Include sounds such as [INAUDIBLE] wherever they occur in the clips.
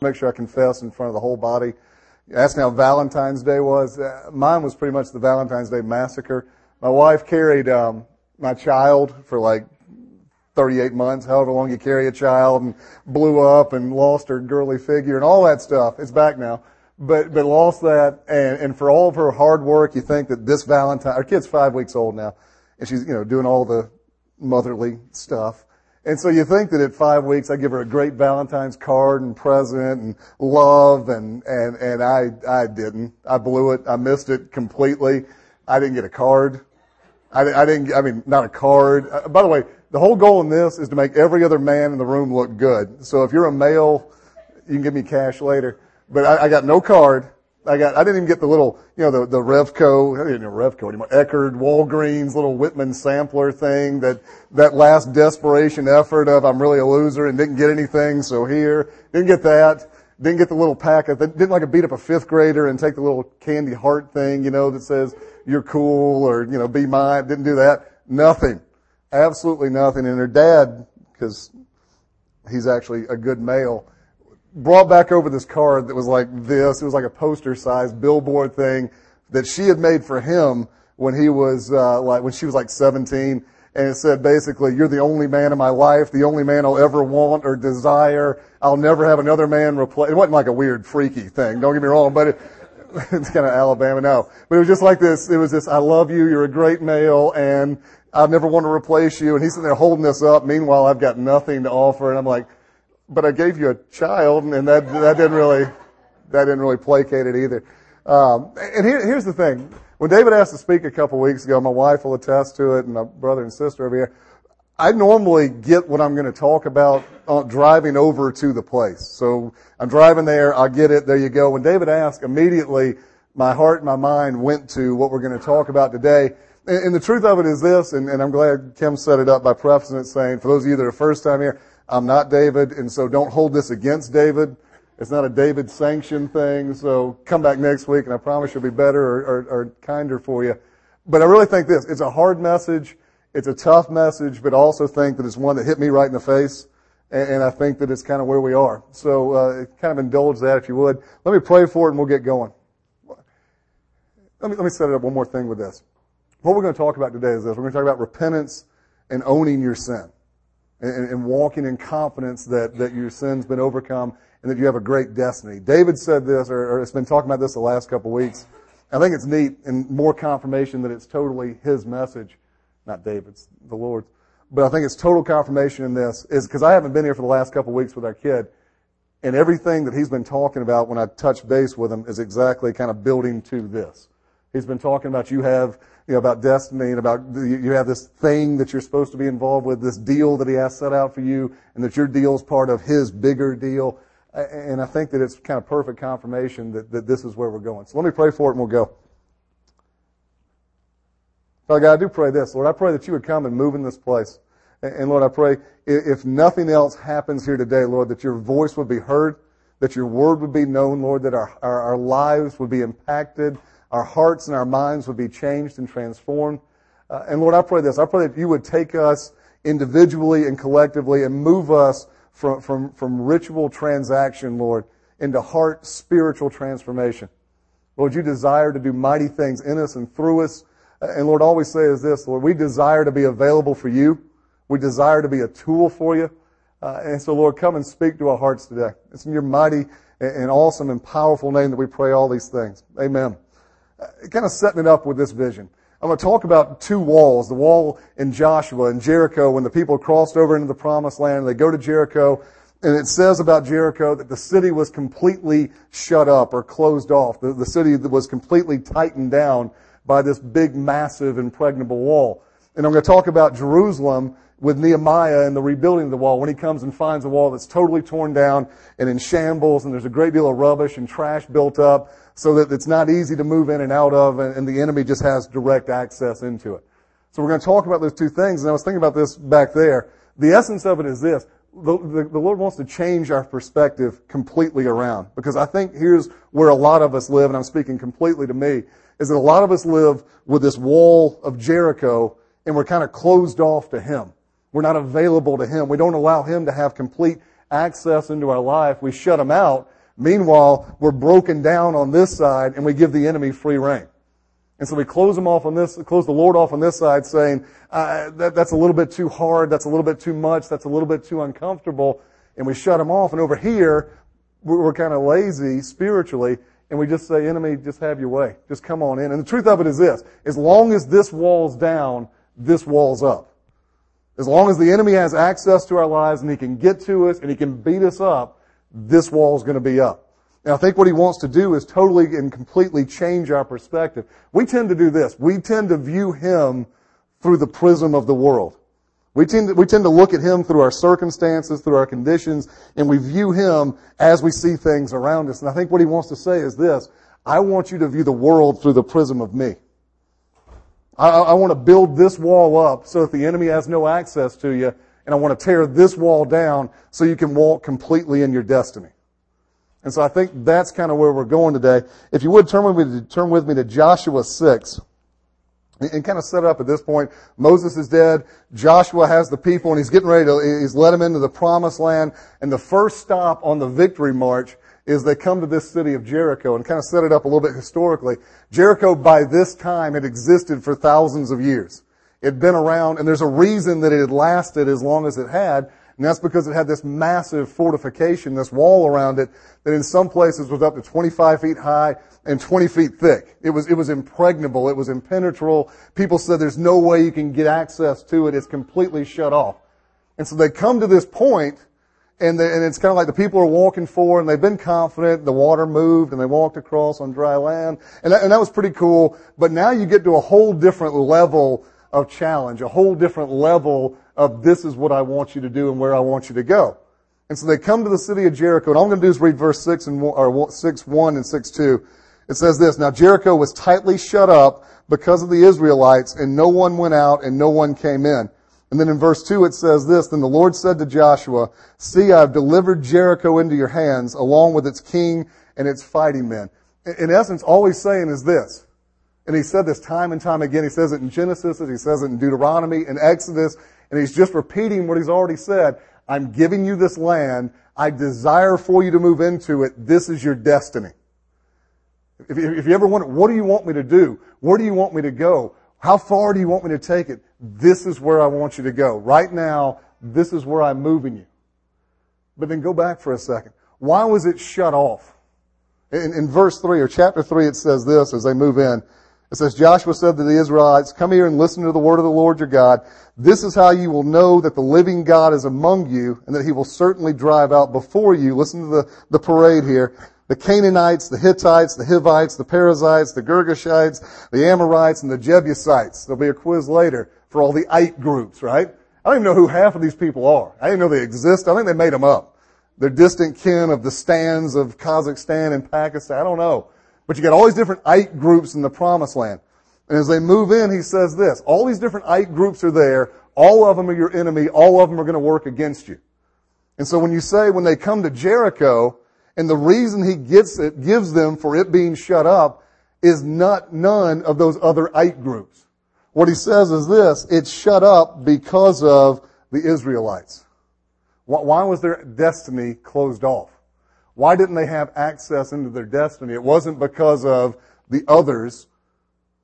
make sure I confess in front of the whole body. Ask how Valentine's Day was. Uh, mine was pretty much the Valentine's Day massacre. My wife carried um, my child for like 38 months, however long you carry a child, and blew up and lost her girly figure and all that stuff. It's back now. But, but lost that, and, and for all of her hard work, you think that this Valentine, our kid's five weeks old now, and she's, you know, doing all the motherly stuff. And so you think that at five weeks I give her a great Valentine's card and present and love and, and, and I, I didn't. I blew it. I missed it completely. I didn't get a card. I, I didn't, I mean, not a card. Uh, by the way, the whole goal in this is to make every other man in the room look good. So if you're a male, you can give me cash later. But I, I got no card. I got, I didn't even get the little, you know, the, the Revco, I didn't know Revco anymore, Eckerd, Walgreens, little Whitman sampler thing, that, that last desperation effort of I'm really a loser and didn't get anything, so here. Didn't get that. Didn't get the little packet. That didn't like to beat up a fifth grader and take the little candy heart thing, you know, that says you're cool or, you know, be mine. Didn't do that. Nothing. Absolutely nothing. And her dad, because he's actually a good male, brought back over this card that was like this. It was like a poster sized billboard thing that she had made for him when he was uh, like when she was like 17 and it said basically you're the only man in my life the only man i'll ever want or desire. I'll never have another man replace it wasn't like a weird freaky thing don't get me wrong but it, [LAUGHS] it's kind of alabama no. But it was just like this it was this i love you you're a great male and i never want to replace you and he's sitting there holding this up. Meanwhile i've got nothing to offer and i'm like but I gave you a child, and that that didn't really that didn't really placate it either. Um, and here, here's the thing: when David asked to speak a couple weeks ago, my wife will attest to it, and my brother and sister over here. I normally get what I'm going to talk about uh, driving over to the place. So I'm driving there, I get it, there you go. When David asked, immediately my heart and my mind went to what we're going to talk about today. And, and the truth of it is this, and, and I'm glad Kim set it up by prefacing it saying, for those of you that are first time here, I'm not David, and so don't hold this against David. It's not a David sanctioned thing, so come back next week and I promise you'll be better or, or, or kinder for you. But I really think this, it's a hard message, it's a tough message, but I also think that it's one that hit me right in the face, and, and I think that it's kind of where we are. So uh, kind of indulge that if you would. Let me pray for it and we'll get going. Let me, let me set it up one more thing with this. What we're going to talk about today is this. We're going to talk about repentance and owning your sin and, and walking in confidence that, that your sin's been overcome and that you have a great destiny. David said this, or, or it's been talking about this the last couple of weeks. I think it's neat and more confirmation that it's totally his message, not David's, the Lord's. But I think it's total confirmation in this is because I haven't been here for the last couple of weeks with our kid, and everything that he's been talking about when I touch base with him is exactly kind of building to this. He's been talking about you have you know, about destiny and about you have this thing that you're supposed to be involved with, this deal that he has set out for you, and that your deal is part of his bigger deal. And I think that it's kind of perfect confirmation that, that this is where we're going. So let me pray for it and we'll go. Father God, I do pray this. Lord, I pray that you would come and move in this place. And Lord, I pray if nothing else happens here today, Lord, that your voice would be heard, that your word would be known, Lord, that our, our, our lives would be impacted, our hearts and our minds would be changed and transformed. Uh, and Lord, I pray this. I pray that you would take us individually and collectively and move us from, from, from ritual transaction, Lord, into heart spiritual transformation. Lord, you desire to do mighty things in us and through us. And Lord, all we say is this, Lord, we desire to be available for you. We desire to be a tool for you. Uh, and so, Lord, come and speak to our hearts today. It's in your mighty and awesome and powerful name that we pray all these things. Amen Uh, kind of setting it up with this vision. I'm going to talk about two walls, the wall in Joshua and Jericho when the people crossed over into the promised land. And they go to Jericho and it says about Jericho that the city was completely shut up or closed off. The, the city was completely tightened down by this big, massive, impregnable wall. And I'm going to talk about Jerusalem with Nehemiah and the rebuilding of the wall when he comes and finds a wall that's totally torn down and in shambles and there's a great deal of rubbish and trash built up so that it's not easy to move in and out of, and, and the enemy just has direct access into it. So we're going to talk about those two things, and I was thinking about this back there. The essence of it is this. The, the, the, Lord wants to change our perspective completely around. Because I think here's where a lot of us live, and I'm speaking completely to me, is that a lot of us live with this wall of Jericho, and we're kind of closed off to Him. We're not available to Him. We don't allow Him to have complete access into our life, we shut Him out. Meanwhile, we're broken down on this side and we give the enemy free reign. And so we close them off on this, close the Lord off on this side saying, uh, that, that's a little bit too hard, that's a little bit too much, that's a little bit too uncomfortable, and we shut them off. And over here, we're, we're kind of lazy spiritually, and we just say, enemy, just have your way. Just come on in. And the truth of it is this, as long as this wall's down, this wall's up. As long as the enemy has access to our lives and he can get to us and he can beat us up, this wall is going to be up. And I think what he wants to do is totally and completely change our perspective. We tend to do this. We tend to view him through the prism of the world. We tend, to, we tend to look at him through our circumstances, through our conditions, and we view him as we see things around us. And I think what he wants to say is this, I want you to view the world through the prism of me. I, I want to build this wall up so that the enemy has no access to you, and I want to tear this wall down so you can walk completely in your destiny. And so I think that's kind of where we're going today. If you would turn with me to, turn with me to Joshua 6 and kind of set it up at this point. Moses is dead. Joshua has the people and he's getting ready to, he's led them into the promised land. And the first stop on the victory march is they come to this city of Jericho and kind of set it up a little bit historically. Jericho by this time had existed for thousands of years. It had been around and there's a reason that it had lasted as long as it had. And that's because it had this massive fortification, this wall around it that in some places was up to 25 feet high and 20 feet thick. It was, it was impregnable. It was impenetrable. People said there's no way you can get access to it. It's completely shut off. And so they come to this point and, they, and it's kind of like the people are walking forward and they've been confident. The water moved and they walked across on dry land. And that, and that was pretty cool. But now you get to a whole different level of challenge, a whole different level of this is what I want you to do and where I want you to go. And so they come to the city of Jericho, and all I'm going to do is read verse 6 and, or 6, 1 and 6, 2. It says this, Now Jericho was tightly shut up because of the Israelites, and no one went out and no one came in. And then in verse 2 it says this, Then the Lord said to Joshua, See, I have delivered Jericho into your hands, along with its king and its fighting men. In essence, all he's saying is this, and he said this time and time again. He says it in Genesis, he says it in Deuteronomy, in Exodus, and he's just repeating what he's already said. I'm giving you this land. I desire for you to move into it. This is your destiny. If if you ever wonder, what do you want me to do? Where do you want me to go? How far do you want me to take it? This is where I want you to go. Right now, this is where I'm moving you. But then go back for a second. Why was it shut off? In, in verse 3 or chapter 3, it says this as they move in. It says, Joshua said to the Israelites, come here and listen to the word of the Lord your God. This is how you will know that the living God is among you and that he will certainly drive out before you. Listen to the, the parade here. The Canaanites, the Hittites, the Hivites, the Perizzites, the Girgashites, the Amorites, and the Jebusites. There'll be a quiz later for all the Ite groups, right? I don't even know who half of these people are. I didn't know they exist. I think they made them up. They're distant kin of the stands of Kazakhstan and Pakistan. I don't know. But you got all these different Ite groups in the promised land. And as they move in, he says this, all these different Ite groups are there. All of them are your enemy. All of them are going to work against you. And so when you say, when they come to Jericho, and the reason he gets it, gives them for it being shut up is not none of those other Ite groups. What he says is this, it's shut up because of the Israelites. Why was their destiny closed off? Why didn't they have access into their destiny? It wasn't because of the others.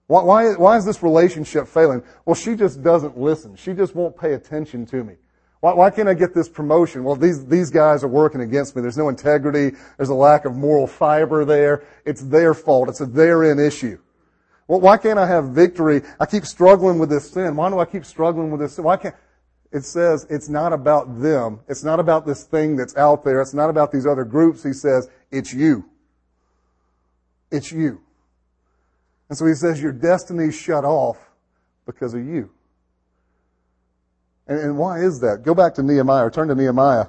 Why, why, why is this relationship failing? Well, she just doesn't listen. She just won't pay attention to me. Why, why can't I get this promotion? Well, these, these guys are working against me. There's no integrity. There's a lack of moral fiber there. It's their fault. It's a therein issue. Well, why can't I have victory? I keep struggling with this sin. Why do I keep struggling with this sin? Why can't, it says it's not about them. It's not about this thing that's out there. It's not about these other groups. He says it's you. It's you. And so he says your destiny's shut off because of you. And, and why is that? Go back to Nehemiah or turn to Nehemiah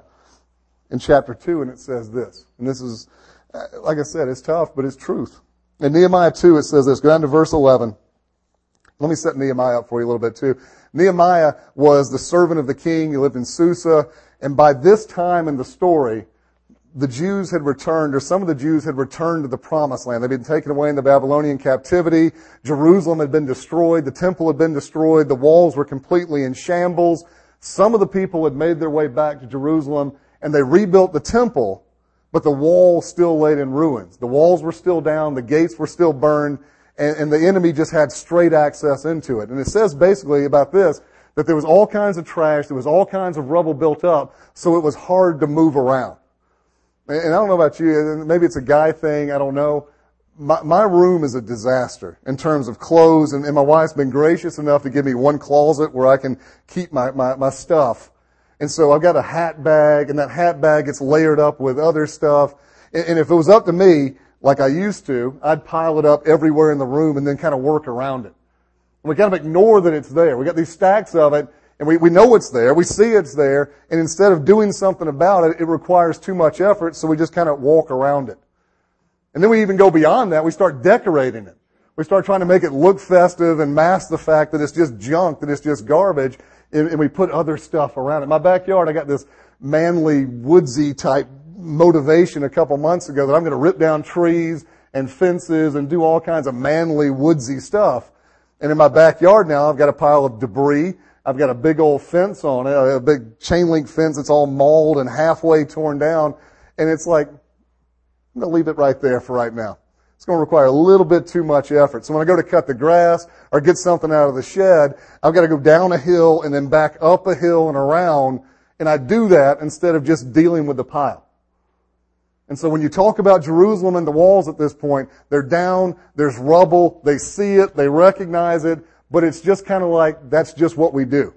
in chapter 2 and it says this. And this is, uh, like I said, it's tough, but it's truth. In Nehemiah 2 it says this. Go down to verse 11. Let me set Nehemiah up for you a little bit too. Nehemiah was the servant of the king. He lived in Susa. And by this time in the story, the Jews had returned, or some of the Jews had returned to the promised land. They'd been taken away in the Babylonian captivity. Jerusalem had been destroyed. The temple had been destroyed. The walls were completely in shambles. Some of the people had made their way back to Jerusalem, and they rebuilt the temple, but the wall still laid in ruins. The walls were still down, the gates were still burned, and, and the enemy just had straight access into it. And it says basically about this, that there was all kinds of trash, there was all kinds of rubble built up, so it was hard to move around. And I don't know about you, maybe it's a guy thing, I don't know. My, my room is a disaster in terms of clothes, and, and my wife's been gracious enough to give me one closet where I can keep my, my, my stuff. And so I've got a hat bag, and that hat bag gets layered up with other stuff. And, and if it was up to me, like I used to, I'd pile it up everywhere in the room and then kind of work around it. And we kind of ignore that it's there. We got these stacks of it, and we, we know it's there, we see it's there, and instead of doing something about it, it requires too much effort, so we just kind of walk around it. And then we even go beyond that, we start decorating it. We start trying to make it look festive and mask the fact that it's just junk, that it's just garbage, and, and we put other stuff around it. In my backyard, I got this manly, woodsy type motivation a couple months ago that I'm going to rip down trees and fences and do all kinds of manly, woodsy stuff. And in my backyard now, I've got a pile of debris I've got a big old fence on it, a big chain link fence that's all mauled and halfway torn down. And it's like, I'm going to leave it right there for right now. It's going to require a little bit too much effort. So when I go to cut the grass or get something out of the shed, I've got to go down a hill and then back up a hill and around. And I do that instead of just dealing with the pile. And so when you talk about Jerusalem and the walls at this point, they're down, there's rubble, they see it, they recognize it, but it's just kind of like that's just what we do.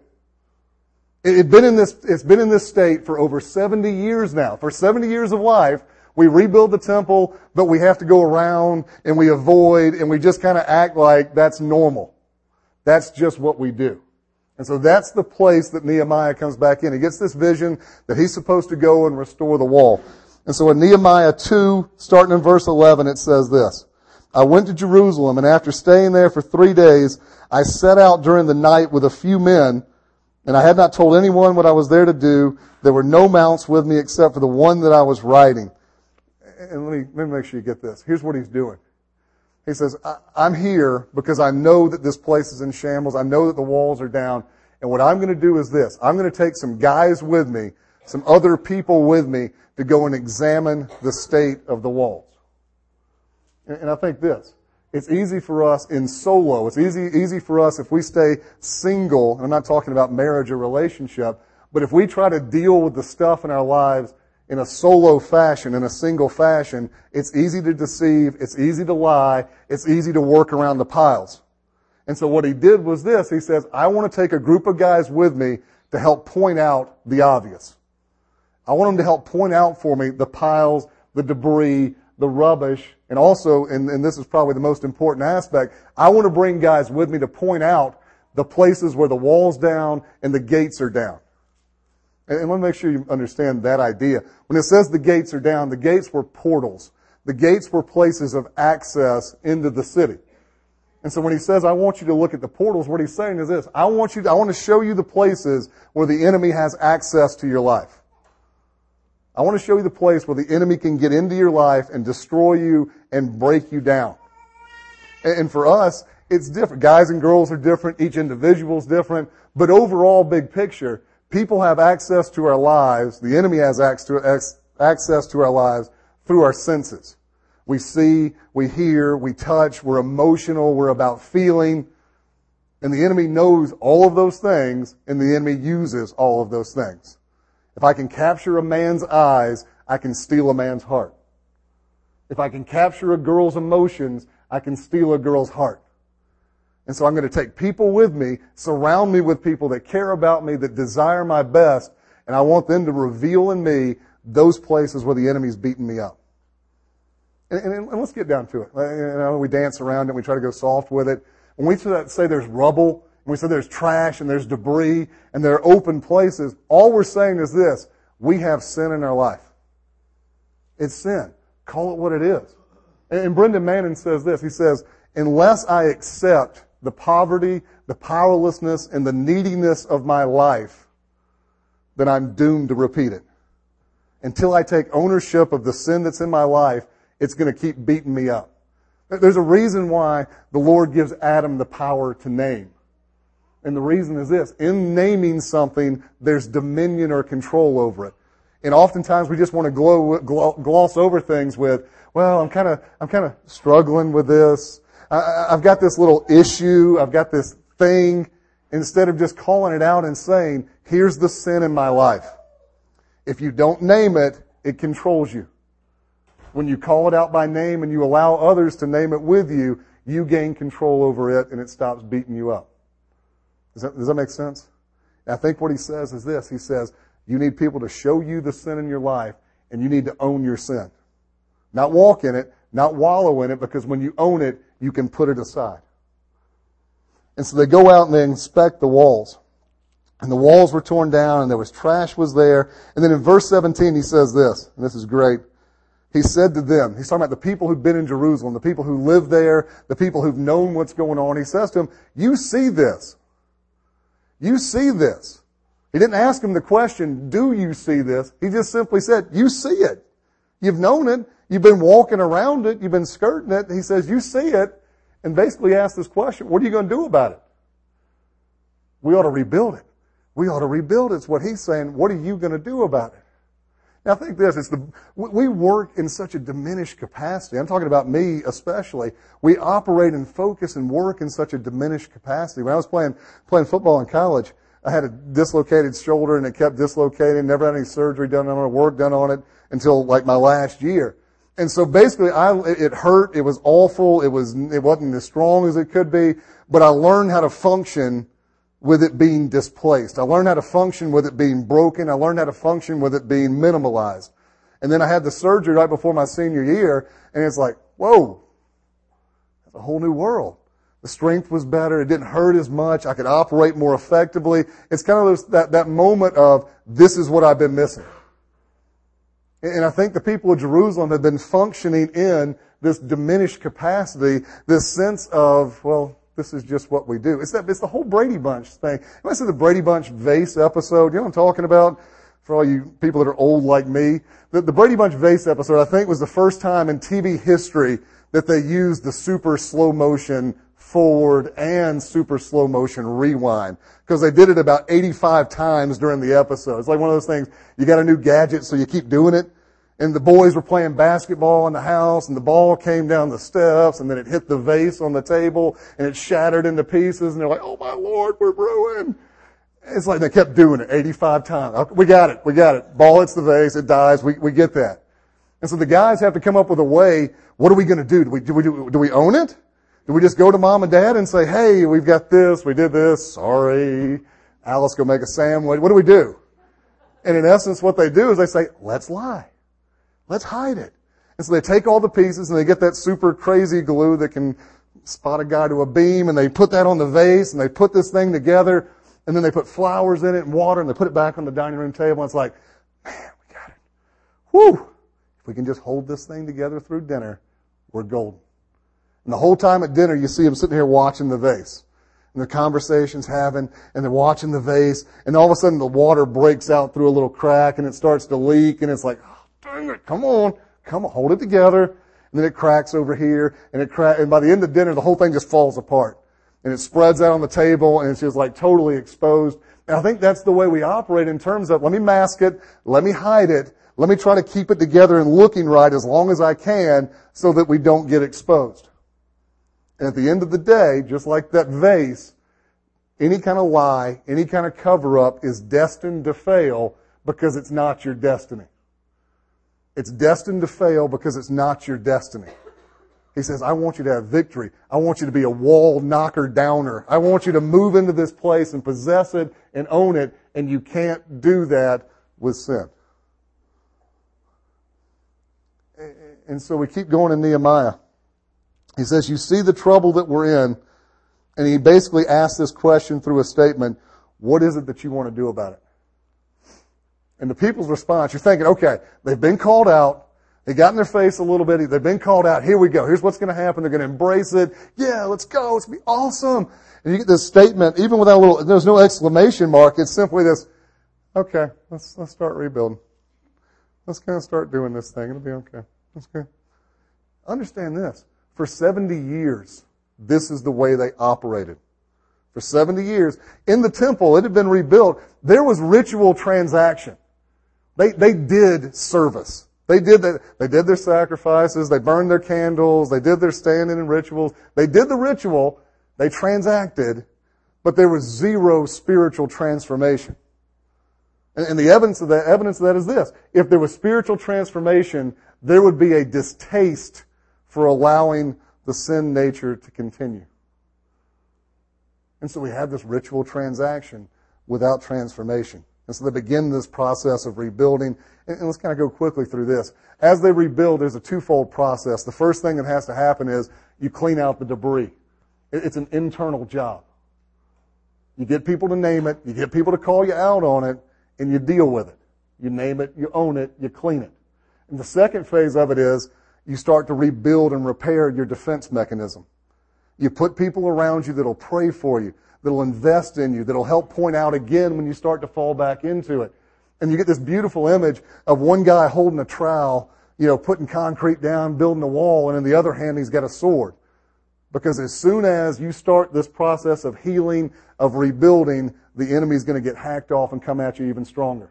It, been in this, it's been in this state for over 70 years now. For 70 years of life, we rebuild the temple, but we have to go around and we avoid and we just kind of act like that's normal. That's just what we do. And so that's the place that Nehemiah comes back in. He gets this vision that he's supposed to go and restore the wall. And so in Nehemiah 2, starting in verse 11, it says this. I went to Jerusalem and after staying there for three days, I set out during the night with a few men and I had not told anyone what I was there to do. There were no mounts with me except for the one that I was riding. And let me, let me make sure you get this. Here's what he's doing. He says, I'm here because I know that this place is in shambles. I know that the walls are down. And what I'm going to do is this. I'm going to take some guys with me, some other people with me to go and examine the state of the walls. And I think this. It's easy for us in solo. It's easy, easy for us if we stay single. And I'm not talking about marriage or relationship, but if we try to deal with the stuff in our lives in a solo fashion, in a single fashion, it's easy to deceive. It's easy to lie. It's easy to work around the piles. And so what he did was this. He says, I want to take a group of guys with me to help point out the obvious. I want them to help point out for me the piles, the debris, the rubbish, and also, and, and this is probably the most important aspect, I want to bring guys with me to point out the places where the wall's down and the gates are down. And, and let me make sure you understand that idea. When it says the gates are down, the gates were portals. The gates were places of access into the city. And so when he says, I want you to look at the portals, what he's saying is this, I want you to, I want to show you the places where the enemy has access to your life. I want to show you the place where the enemy can get into your life and destroy you and break you down. And for us, it's different. Guys and girls are different. Each individual is different. But overall, big picture, people have access to our lives. The enemy has access to our lives through our senses. We see, we hear, we touch, we're emotional, we're about feeling. And the enemy knows all of those things, and the enemy uses all of those things. If I can capture a man's eyes, I can steal a man's heart. If I can capture a girl's emotions, I can steal a girl's heart. And so I'm going to take people with me, surround me with people that care about me, that desire my best, and I want them to reveal in me those places where the enemy's beating me up. And, and, and let's get down to it. You know, we dance around it, we try to go soft with it. When we say there's rubble, we say there's trash and there's debris and there are open places. All we're saying is this. We have sin in our life. It's sin. Call it what it is. And Brennan Manning says this. He says, unless I accept the poverty, the powerlessness, and the neediness of my life, then I'm doomed to repeat it. Until I take ownership of the sin that's in my life, it's going to keep beating me up. There's a reason why the Lord gives Adam the power to name. And the reason is this. In naming something, there's dominion or control over it. And oftentimes we just want to glow, gloss over things with, well, I'm kind of, I'm kind of struggling with this. I, I've got this little issue. I've got this thing. Instead of just calling it out and saying, here's the sin in my life. If you don't name it, it controls you. When you call it out by name and you allow others to name it with you, you gain control over it and it stops beating you up. Does that, does that make sense? I think what he says is this. He says, you need people to show you the sin in your life and you need to own your sin. Not walk in it, not wallow in it, because when you own it, you can put it aside. And so they go out and they inspect the walls. And the walls were torn down and there was trash was there. And then in verse 17 he says this, and this is great. He said to them, he's talking about the people who've been in Jerusalem, the people who live there, the people who've known what's going on. He says to them, you see this. You see this. He didn't ask him the question, do you see this? He just simply said, you see it. You've known it. You've been walking around it. You've been skirting it. He says, you see it. And basically asked this question, what are you going to do about it? We ought to rebuild it. We ought to rebuild it. It's what he's saying. What are you going to do about it? Now think this, it's the, we work in such a diminished capacity. I'm talking about me especially. We operate and focus and work in such a diminished capacity. When I was playing, playing football in college, I had a dislocated shoulder and it kept dislocating, never had any surgery done on it, work done on it until like my last year. And so basically I, it hurt, it was awful, it was, it wasn't as strong as it could be, but I learned how to function with it being displaced. I learned how to function with it being broken. I learned how to function with it being minimalized. And then I had the surgery right before my senior year, and it's like, whoa, that's a whole new world. The strength was better. It didn't hurt as much. I could operate more effectively. It's kind of those, that, that moment of, this is what I've been missing. And I think the people of Jerusalem have been functioning in this diminished capacity, this sense of, well, this is just what we do. It's that, it's the whole Brady Bunch thing. You might the Brady Bunch vase episode. You know what I'm talking about? For all you people that are old like me. The, the Brady Bunch vase episode, I think, was the first time in TV history that they used the super slow motion forward and super slow motion rewind. Because they did it about 85 times during the episode. It's like one of those things, you got a new gadget, so you keep doing it and the boys were playing basketball in the house and the ball came down the steps and then it hit the vase on the table and it shattered into pieces and they're like, oh my lord, we're ruined. It's like they kept doing it 85 times. We got it. We got it. Ball hits the vase. It dies. We, we get that. And so the guys have to come up with a way. What are we going to do? Do we, do we, do, do we own it? Do we just go to mom and dad and say, hey, we've got this. We did this. Sorry. Alice, go make a sandwich. What do we do? And in essence, what they do is they say, let's lie. Let's hide it. And so they take all the pieces and they get that super crazy glue that can spot a guy to a beam and they put that on the vase and they put this thing together and then they put flowers in it and water and they put it back on the dining room table and it's like, man, we got it. Whew! If we can just hold this thing together through dinner, we're golden. And the whole time at dinner, you see them sitting here watching the vase. And the conversation's having, and they're watching the vase, and all of a sudden the water breaks out through a little crack and it starts to leak, and it's like, come on, come on, hold it together. And then it cracks over here, and it crack, and by the end of dinner, the whole thing just falls apart. And it spreads out on the table, and it's just like totally exposed. And I think that's the way we operate in terms of, let me mask it, let me hide it, let me try to keep it together and looking right as long as I can so that we don't get exposed. And at the end of the day, just like that vase, any kind of lie, any kind of cover up is destined to fail because it's not your destiny. It's destined to fail because it's not your destiny. He says, I want you to have victory. I want you to be a wall knocker downer. I want you to move into this place and possess it and own it, and you can't do that with sin. And so we keep going in Nehemiah. He says, You see the trouble that we're in. And he basically asks this question through a statement What is it that you want to do about it? And the people's response, you're thinking, okay, they've been called out. They got in their face a little bit. They've been called out. Here we go. Here's what's going to happen. They're going to embrace it. Yeah, let's go. It's going to be awesome. And you get this statement, even without a little, there's no exclamation mark. It's simply this, okay, let's, let's start rebuilding. Let's kind of start doing this thing. It'll be okay. That's good. Understand this. For 70 years, this is the way they operated. For 70 years. In the temple, it had been rebuilt. There was ritual transaction. They, they did service. They did that. They did their sacrifices. They burned their candles. They did their standing and rituals. They did the ritual. They transacted, but there was zero spiritual transformation. And, and the evidence of that, evidence of that is this. If there was spiritual transformation, there would be a distaste for allowing the sin nature to continue. And so we have this ritual transaction without transformation. And so they begin this process of rebuilding. And let's kind of go quickly through this. As they rebuild, there's a twofold process. The first thing that has to happen is you clean out the debris. It's an internal job. You get people to name it, you get people to call you out on it, and you deal with it. You name it, you own it, you clean it. And the second phase of it is you start to rebuild and repair your defense mechanism. You put people around you that'll pray for you, that'll invest in you, that'll help point out again when you start to fall back into it. And you get this beautiful image of one guy holding a trowel, you know, putting concrete down, building a wall, and in the other hand he's got a sword. Because as soon as you start this process of healing, of rebuilding, the enemy's going to get hacked off and come at you even stronger.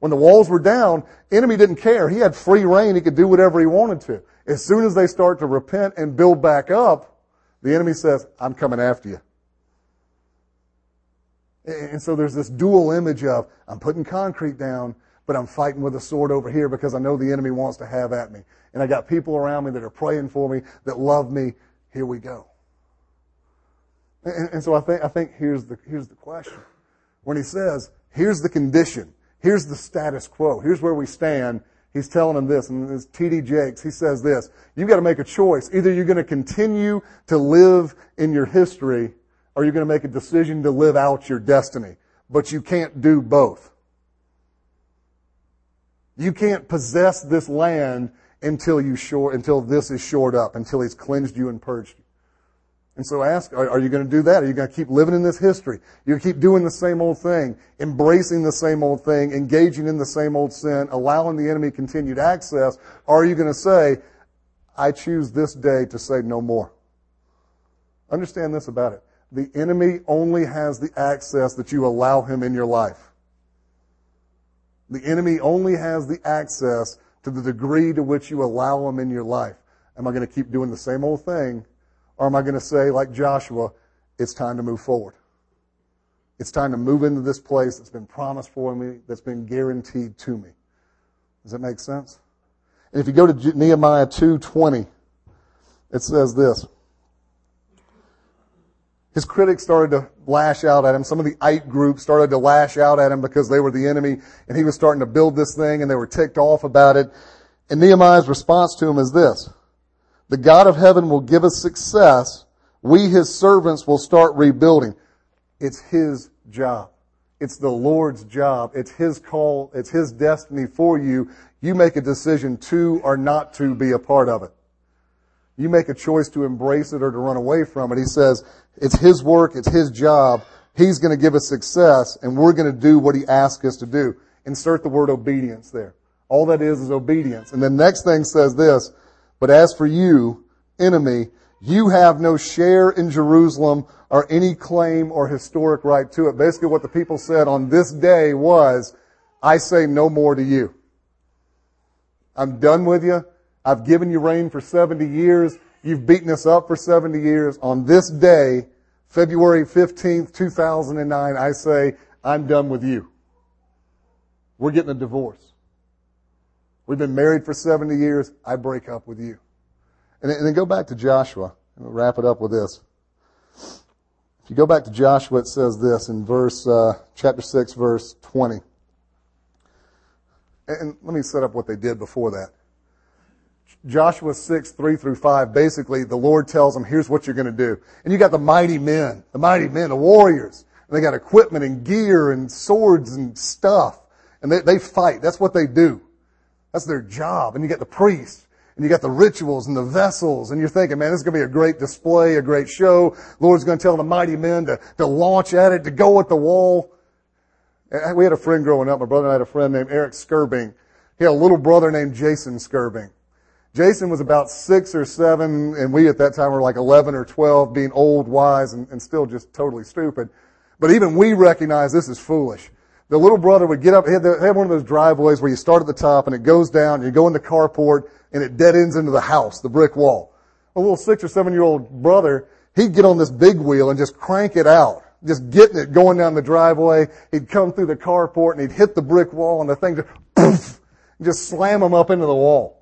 When the walls were down, enemy didn't care. He had free reign. He could do whatever he wanted to. As soon as they start to repent and build back up, the enemy says, I'm coming after you. And so there's this dual image of, I'm putting concrete down, but I'm fighting with a sword over here because I know the enemy wants to have at me. And I got people around me that are praying for me, that love me. Here we go. And, and so I think, I think here's the, here's the question. When he says, here's the condition, here's the status quo, here's where we stand, He's telling them this, and it's T.D. Jakes. He says this, you've got to make a choice. Either you're going to continue to live in your history, or you're going to make a decision to live out your destiny. But you can't do both. You can't possess this land until you shore, until this is shored up, until he's cleansed you and purged you. And so ask, are, are you going to do that? Are you going to keep living in this history? You keep doing the same old thing, embracing the same old thing, engaging in the same old sin, allowing the enemy continued access? Or are you going to say, I choose this day to say no more? Understand this about it. The enemy only has the access that you allow him in your life. The enemy only has the access to the degree to which you allow him in your life. Am I going to keep doing the same old thing or am I going to say, like Joshua, it's time to move forward? It's time to move into this place that's been promised for me, that's been guaranteed to me. Does that make sense? And if you go to Nehemiah 2.20, it says this. His critics started to lash out at him. Some of the Ite group started to lash out at him because they were the enemy and he was starting to build this thing and they were ticked off about it. And Nehemiah's response to him is this. The God of heaven will give us success. We, his servants, will start rebuilding. It's his job. It's the Lord's job. It's his call. It's his destiny for you. You make a decision to or not to be a part of it. You make a choice to embrace it or to run away from it. He says, it's his work. It's his job. He's going to give us success and we're going to do what he asks us to do. Insert the word obedience there. All that is is obedience. And the next thing says this, but as for you, enemy, you have no share in Jerusalem or any claim or historic right to it. Basically what the people said on this day was, I say no more to you. I'm done with you. I've given you reign for 70 years. You've beaten us up for 70 years. On this day, February 15th, 2009, I say, I'm done with you. We're getting a divorce. We've been married for 70 years. I break up with you. And then, go back to Joshua. And we'll wrap it up with this. If you go back to Joshua, it says this in verse, uh, chapter 6, verse 20. And let me set up what they did before that. Joshua 6, 3 through 5, basically the Lord tells them, here's what you're going to do. And you got the mighty men, the mighty men, the warriors. And they got equipment and gear and swords and stuff. And they, they fight. That's what they do. That's their job. And you got the priests, and you got the rituals and the vessels, and you're thinking, man, this is going to be a great display, a great show. Lord's going to tell the mighty men to, to launch at it, to go at the wall. We had a friend growing up. My brother and I had a friend named Eric Skirbing. He had a little brother named Jason Skirbing. Jason was about six or seven, and we at that time were like 11 or 12, being old, wise, and, and still just totally stupid. But even we recognize this is foolish. the little brother would get up, he had, the, he had one of those driveways where you start at the top and it goes down, you go in the carport, and it dead ends into the house, the brick wall. A little six or seven year old brother, he'd get on this big wheel and just crank it out. Just getting it going down the driveway. He'd come through the carport and he'd hit the brick wall and the thing just, poof, just slam him up into the wall.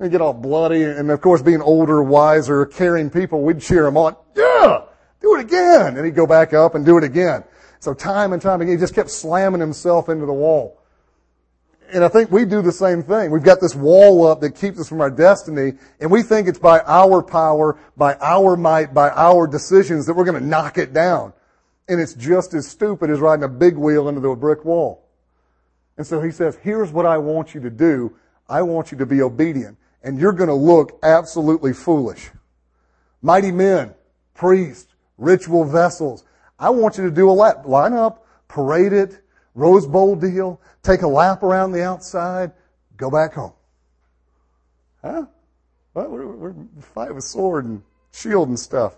And get all bloody and of course being older, wiser, caring people, we'd cheer him on. Yeah! Do it again! And he'd go back up and do it again. So time and time again, he just kept slamming himself into the wall. And I think we do the same thing. We've got this wall up that keeps us from our destiny, and we think it's by our power, by our might, by our decisions that we're going to knock it down. And it's just as stupid as riding a big wheel into a brick wall. And so he says, here's what I want you to do. I want you to be obedient. And you're going to look absolutely foolish. Mighty men, priests, ritual vessels. I want you to do a lap. Line up, parade it, Rose Bowl deal, take a lap around the outside, go back home. Huh? Well, we're, we're with sword and shield and stuff.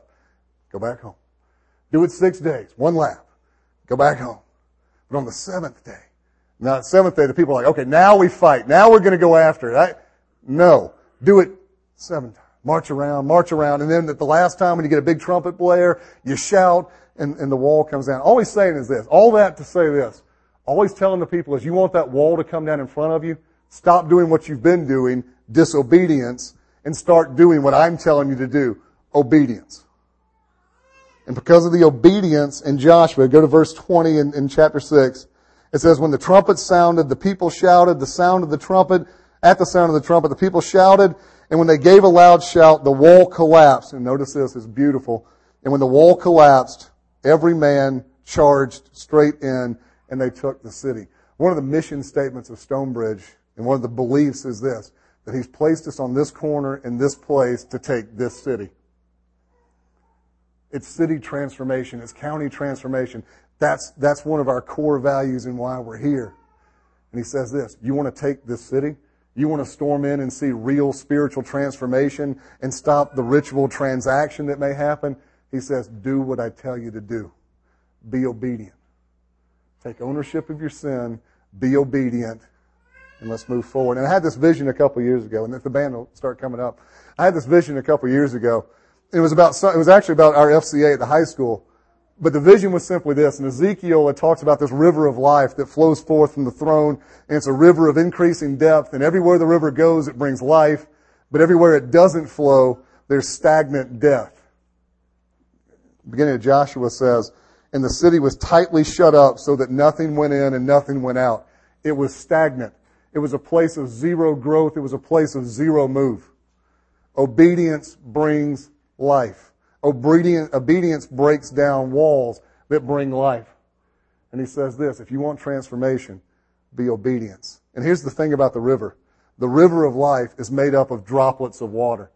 Go back home. Do it six days, one lap. Go back home. But on the seventh day, now the seventh day, the people are like, okay, now we fight. Now we're going to go after it. I, no. Do it seven times. March around, march around, and then at the last time when you get a big trumpet blare, you shout, and, and the wall comes down. All he's saying is this. All that to say this. Always telling the people is you want that wall to come down in front of you, stop doing what you've been doing, disobedience, and start doing what I'm telling you to do, obedience. And because of the obedience in Joshua, go to verse 20 in, in chapter 6. It says, when the trumpet sounded, the people shouted, the sound of the trumpet, at the sound of the trumpet, the people shouted, and when they gave a loud shout, the wall collapsed. And notice this, it's beautiful. And when the wall collapsed, every man charged straight in and they took the city. One of the mission statements of Stonebridge and one of the beliefs is this, that he's placed us on this corner in this place to take this city. It's city transformation. It's county transformation. That's, that's one of our core values and why we're here. And he says this, you want to take this city? You want to storm in and see real spiritual transformation and stop the ritual transaction that may happen? He says, do what I tell you to do. Be obedient. Take ownership of your sin, be obedient, and let's move forward. And I had this vision a couple years ago, and if the band will start coming up, I had this vision a couple years ago. It was about, it was actually about our FCA at the high school. But the vision was simply this. In Ezekiel, it talks about this river of life that flows forth from the throne, and it's a river of increasing depth, and everywhere the river goes, it brings life, but everywhere it doesn't flow, there's stagnant death. The beginning of Joshua says, and the city was tightly shut up so that nothing went in and nothing went out. It was stagnant. It was a place of zero growth. It was a place of zero move. Obedience brings life. Obedience breaks down walls that bring life. And he says this, if you want transformation, be obedience. And here's the thing about the river. The river of life is made up of droplets of water.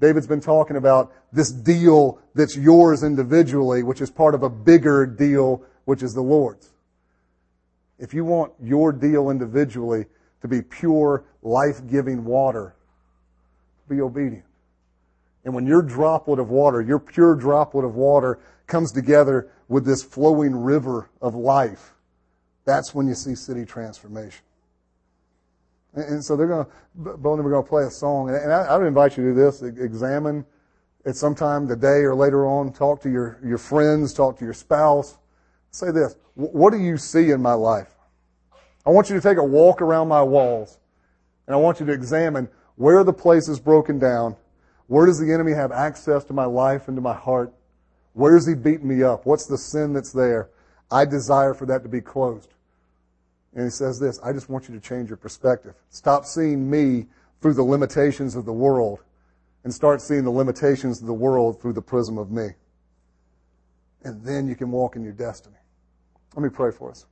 David's been talking about this deal that's yours individually, which is part of a bigger deal, which is the Lord's. If you want your deal individually to be pure, life-giving water, be obedient. And when your droplet of water, your pure droplet of water comes together with this flowing river of life, that's when you see city transformation. And, so they're going to, Bonnie, we're going to play a song. And I, I would invite you to do this. Examine at some time today or later on. Talk to your, your friends. Talk to your spouse. Say this. What do you see in my life? I want you to take a walk around my walls. And I want you to examine where the place is broken down? Where does the enemy have access to my life and to my heart? Where is he beating me up? What's the sin that's there? I desire for that to be closed. And he says this, I just want you to change your perspective. Stop seeing me through the limitations of the world and start seeing the limitations of the world through the prism of me. And then you can walk in your destiny. Let me pray for us.